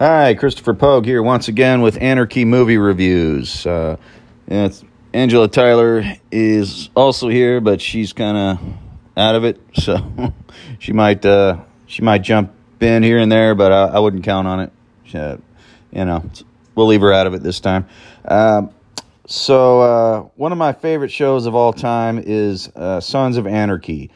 Hi, Christopher Pogue here once again with Anarchy Movie Reviews. Uh, Angela Tyler is also here, but she's kind of out of it, so she might uh, she might jump in here and there, but I, I wouldn't count on it. Uh, you know, we'll leave her out of it this time. Um, so, uh, one of my favorite shows of all time is uh, Sons of Anarchy.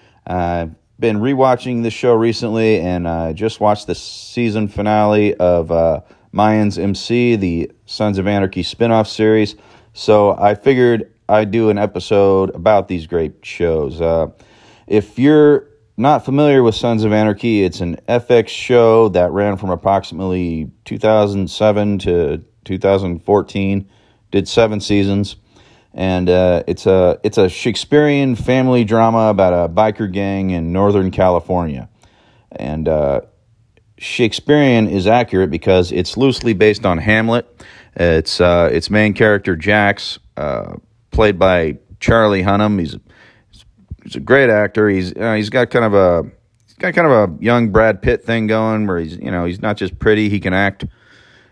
Been rewatching this show recently, and I just watched the season finale of uh, Mayans MC, the Sons of Anarchy spinoff series. So, I figured I'd do an episode about these great shows. Uh, if you're not familiar with Sons of Anarchy, it's an FX show that ran from approximately 2007 to 2014. Did seven seasons, and uh, it's a it's a Shakespearean family drama about a biker gang in Northern California. And uh, Shakespearean is accurate because it's loosely based on Hamlet. It's uh, its main character Jax, uh, played by Charlie Hunnam. He's he's a great actor. He's uh, he's got kind of a he's got kind of a young Brad Pitt thing going, where he's you know he's not just pretty, he can act.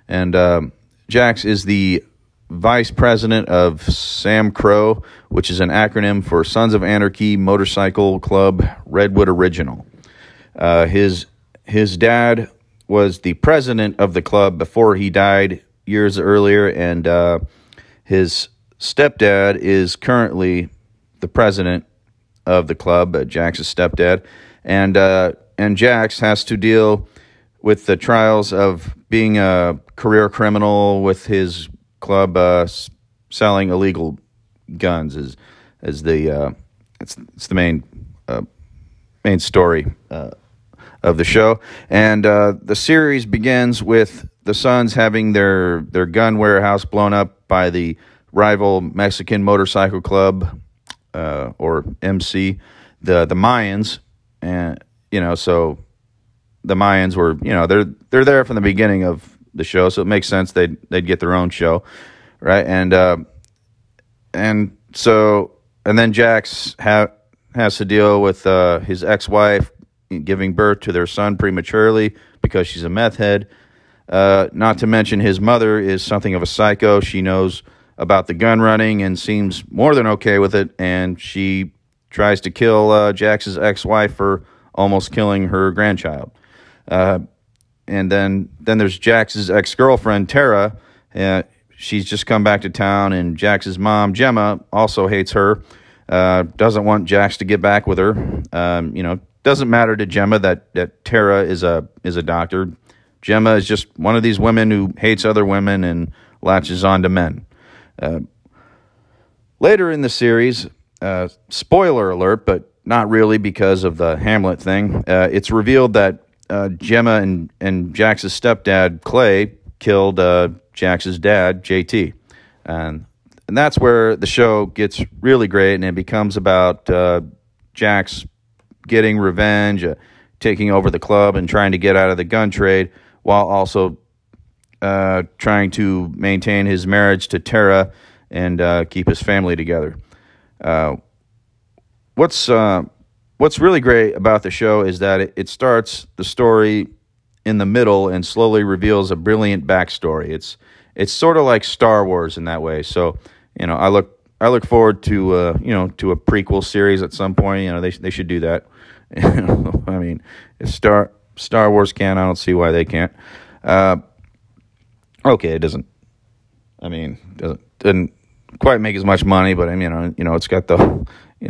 And uh, Jax is the vice president of Sam Crow, which is an acronym for Sons of Anarchy Motorcycle Club Redwood Original. Uh, his his dad was the president of the club before he died years earlier, and uh, his stepdad is currently the president of the club, uh, Jax's stepdad, and uh, and Jax has to deal with the trials of being a career criminal with his club uh, selling illegal guns is as the uh, it's it's the main uh, main story uh, of the show, and uh, the series begins with the Sons having their their gun warehouse blown up by the rival Mexican motorcycle club uh, or MC, the the Mayans, and you know so the Mayans were you know they're they're there from the beginning of the show, so it makes sense they'd they'd get their own show, right? And uh, and so and then Jax ha- has to deal with uh, his ex wife giving birth to their son prematurely because she's a meth head. Uh, not to mention his mother is something of a psycho. She knows about the gun running and seems more than okay with it, and she tries to kill uh, Jax's ex wife for almost killing her grandchild. Uh, and then then there's Jax's ex girlfriend Tara. Uh, she's just come back to town, and Jax's mom Gemma also hates her. Uh, doesn't want Jax to get back with her. Um, you know, doesn't matter to Gemma that that Tara is a is a doctor. Gemma is just one of these women who hates other women and latches on to men. Uh, later in the series, uh, spoiler alert, but not really because of the Hamlet thing. Uh, it's revealed that uh, Gemma and, and Jax's stepdad, Clay, killed uh, Jax's dad, JT. And, and that's where the show gets really great, and it becomes about uh, Jax getting revenge, uh, taking over the club, and trying to get out of the gun trade while also uh, trying to maintain his marriage to Tara and uh, keep his family together. what's what's really great about the show is that it, it starts the story in the middle and slowly reveals a brilliant backstory. It's it's sort of like Star Wars in that way. So you know, I look I look forward to uh, you know to a prequel series at some point. You know, they they should do that. I mean, Star Star Wars can, I don't see why they can't. Uh, okay, it doesn't. I mean, doesn't didn't quite make as much money, but I mean, you know, it's got the you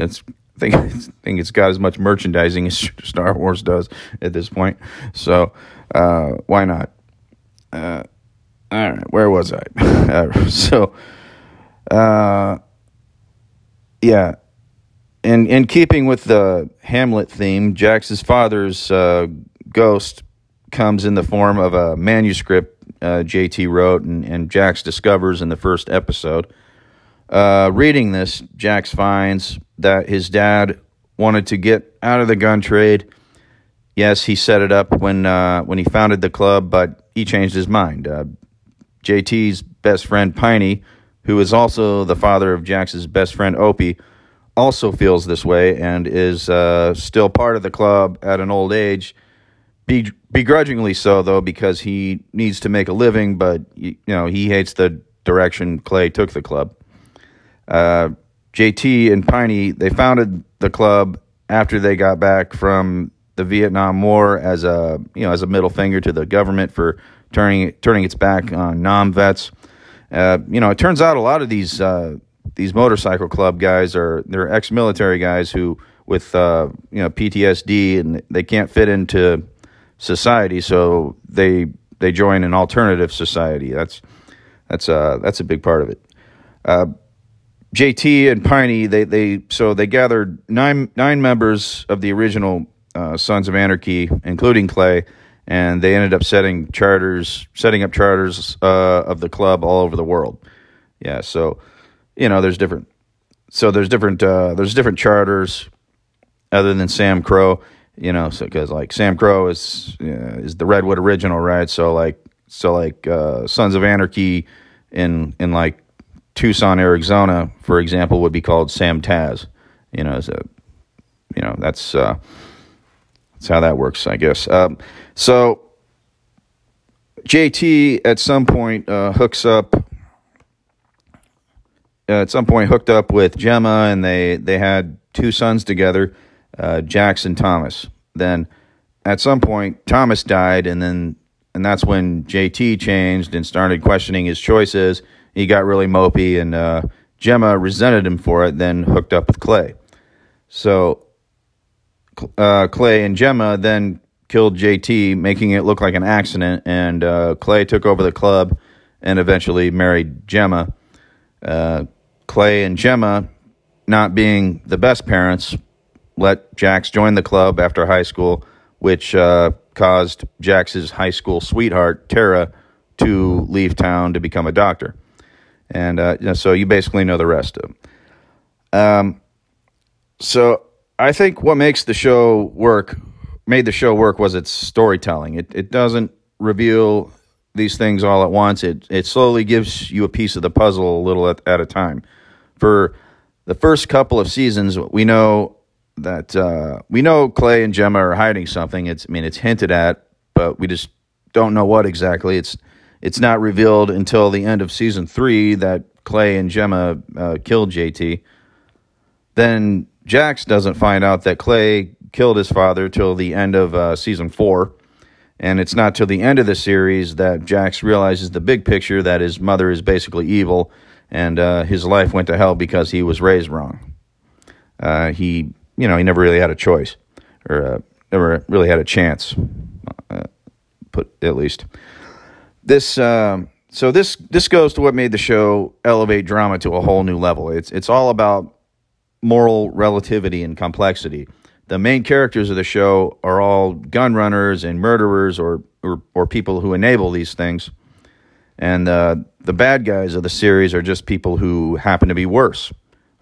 it's think I think it's got as much merchandising as Star Wars does at this point. So uh, why not? Uh, all right, where was I? uh, so uh, yeah, in in keeping with the Hamlet theme, Jax's father's uh, ghost comes in the form of a manuscript uh, JT wrote and, and Jax discovers in the first episode. Reading this, Jax finds that his dad wanted to get out of the gun trade. Yes, he set it up when uh, when he founded the club, but he changed his mind. Uh, JT's best friend Piney, who is also the father of Jax's best friend Opie, also feels this way and is uh, still part of the club at an old age begrudgingly so though because he needs to make a living, but you know he hates the direction Clay took the club. Uh, JT and Piney they founded the club after they got back from the Vietnam War as a you know as a middle finger to the government for turning turning its back on Nam vets. Uh, you know, it turns out a lot of these uh, these motorcycle club guys are they're ex-military guys who with uh, you know PTSD and they can't fit into society, so they they join an alternative society. That's that's uh that's a big part of it. JT and Piney they they so they gathered nine nine members of the original uh, Sons of Anarchy, including Clay, and they ended up setting charters, setting up charters uh, of the club all over the world. Yeah, so you know, there's different. So there's different. Uh, there's different charters other than Sam Crow. You know, so because like Sam Crow is uh, is the Redwood original, right? So like so like uh, Sons of Anarchy in in like Tucson, Arizona, for example, would be called Sam Taz. You know, so you know that's uh, that's how that works, I guess. Um, so JT at some point uh, hooks up uh, at some point hooked up with Gemma, and they they had two sons together, uh, Jackson Thomas. Then at some point Thomas died, and then and that's when JT changed and started questioning his choices. He got really mopey, and uh, Gemma resented him for it. Then hooked up with Clay. So uh, Clay and Gemma then killed JT, making it look like an accident. And uh, Clay took over the club and eventually married Gemma. Uh, Clay and Gemma, not being the best parents, let Jax join the club after high school, which uh, caused Jax's high school sweetheart, Tara, to leave town to become a doctor. And uh, you know, so you basically know the rest of them. Um, so I think what makes the show work, made the show work, was its storytelling. It, it doesn't reveal these things all at once. It it slowly gives you a piece of the puzzle a little at, at a time for the first couple of seasons, we know that uh, we know Clay and Gemma are hiding something. It's I mean it's hinted at, but we just don't know what exactly. It's it's not revealed until the end of season three that Clay and Gemma uh, killed JT. Then Jax doesn't find out that Clay killed his father till the end of uh, season four. And it's not till the end of the series that Jax realizes the big picture that his mother is basically evil and uh, his life went to hell because he was raised wrong. Uh, he, you know, he never really had a choice, or uh, never really had a chance. Uh, put at least this. Um, so this this goes to what made the show elevate drama to a whole new level. It's it's all about moral relativity and complexity. The main characters of the show are all gun runners and murderers, or or, or people who enable these things and uh, the bad guys of the series are just people who happen to be worse.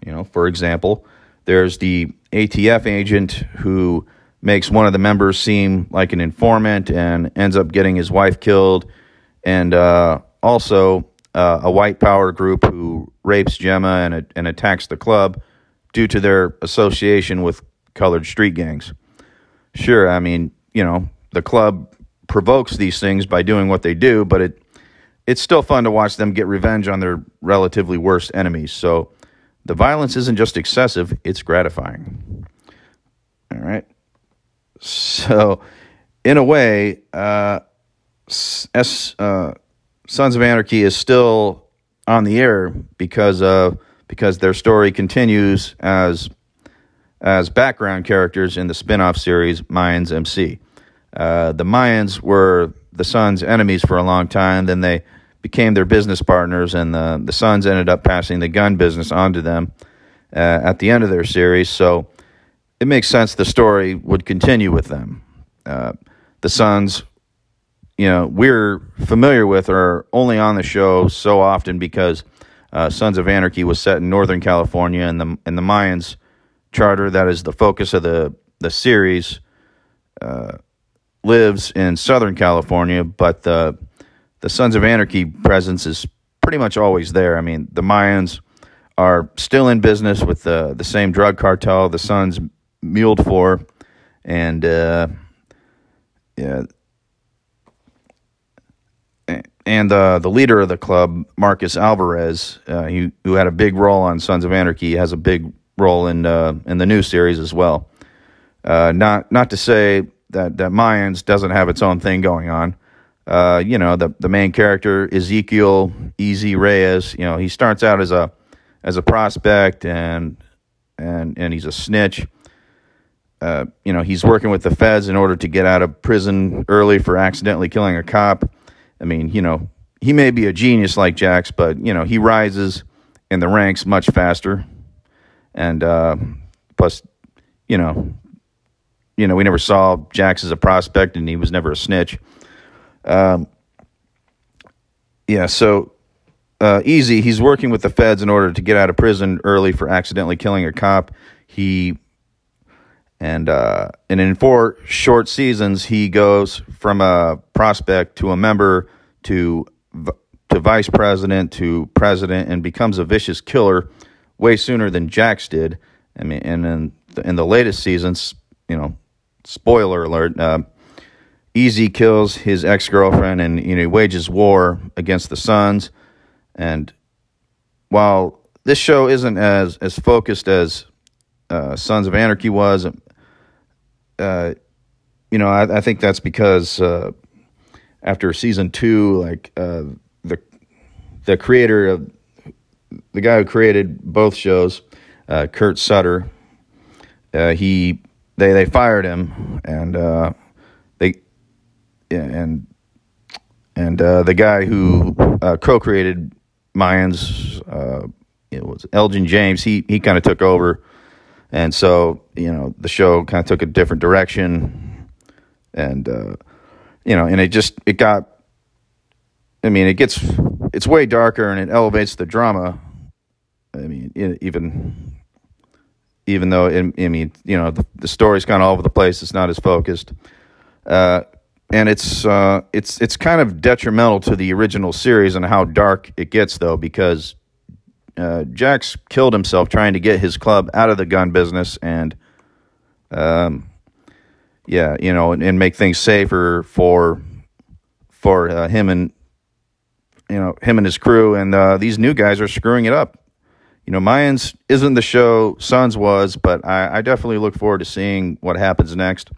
You know, for example, there's the ATF agent who makes one of the members seem like an informant and ends up getting his wife killed, and uh, also uh, a white power group who rapes Gemma and, and attacks the club due to their association with colored street gangs. Sure, I mean, you know, the club provokes these things by doing what they do, but it it's still fun to watch them get revenge on their relatively worst enemies. So the violence isn't just excessive, it's gratifying. All right. So, in a way, uh, S, uh, Sons of Anarchy is still on the air because of because their story continues as as background characters in the spin-off series Mayans MC. Uh, the Mayans were the Sons' enemies for a long time. Then they became their business partners, and the the Sons ended up passing the gun business onto them uh, at the end of their series. So it makes sense the story would continue with them. Uh, the Sons, you know, we're familiar with are only on the show so often because uh, Sons of Anarchy was set in Northern California, and the and the Mayans charter that is the focus of the the series uh, lives in Southern California, but the the Sons of Anarchy presence is pretty much always there. I mean, the Mayans are still in business with the the same drug cartel the Sons muled for, and uh, yeah. And uh, the leader of the club, Marcus Alvarez, uh, he, who had a big role on Sons of Anarchy, has a big role in uh, in the new series as well. Uh, not not to say that that Mayans doesn't have its own thing going on. Uh, you know, the the main character Ezekiel Easy Reyes. You know, he starts out as a as a prospect and and and he's a snitch. Uh, you know, he's working with the feds in order to get out of prison early for accidentally killing a cop. I mean, you know, he may be a genius like Jax, but you know, he rises in the ranks much faster. And uh, plus, you know, you know, we never saw Jax as a prospect, and he was never a snitch. Um, yeah, so uh, easy. He's working with the feds in order to get out of prison early for accidentally killing a cop. He and uh, and in four short seasons, he goes from a prospect to a member to to vice president to president and becomes a vicious killer way sooner than Jax did. I mean, and in the, in the latest seasons, you know, spoiler alert, uh, Easy kills his ex girlfriend and you know wages war against the Sons. And while this show isn't as as focused as uh, Sons of Anarchy was, uh, you know, I, I, think that's because uh, after season two, like uh, the the creator of the guy who created both shows, uh, Kurt Sutter, uh, he they they fired him, and uh, they and and the guy who co-created Mayans, it was Elgin James. He he kind of took over and so, you know, the show kind of took a different direction. And, uh, you know, and it just, it got, I mean, it gets, it's way darker and it elevates the drama. I mean, even, even though, it, I mean, you know, the, the story's kind of all over the place. It's not as focused. Uh, and it's uh, it's it's kind of detrimental to the original series and how dark it gets, though, because uh, Jax killed himself trying to get his club out of the gun business and, um, yeah, you know, and, and make things safer for for uh, him and you know him and his crew. And uh, these new guys are screwing it up. You know, Mayans isn't the show Sons was, but I, I definitely look forward to seeing what happens next.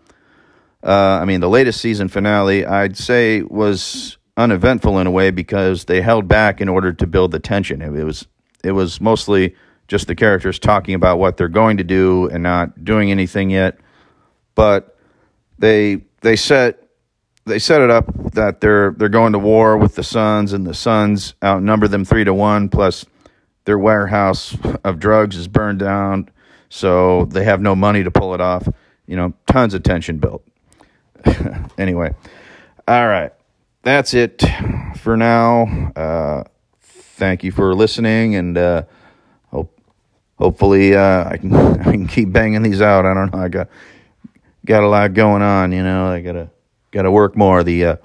Uh, I mean, the latest season finale, I'd say, was uneventful in a way because they held back in order to build the tension. It, it was it was mostly just the characters talking about what they're going to do and not doing anything yet. But they they set they set it up that they're they're going to war with the Sons, and the Sons outnumber them three to one. Plus, their warehouse of drugs is burned down, so they have no money to pull it off. You know, tons of tension built. anyway, all right, that's it for now. Uh, thank you for listening, and uh, hope hopefully uh, I can I can keep banging these out. I don't know. I got got a lot going on. You know, I gotta gotta work more. The uh,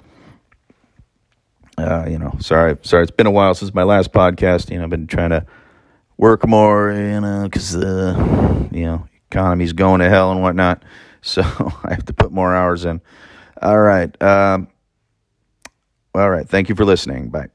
uh, you know, sorry, sorry. It's been a while since my last podcast. You know, I've been trying to work more. You know, because uh, you know, economy's going to hell and whatnot. So I have to put more hours in. All right. Um, all right. Thank you for listening. Bye.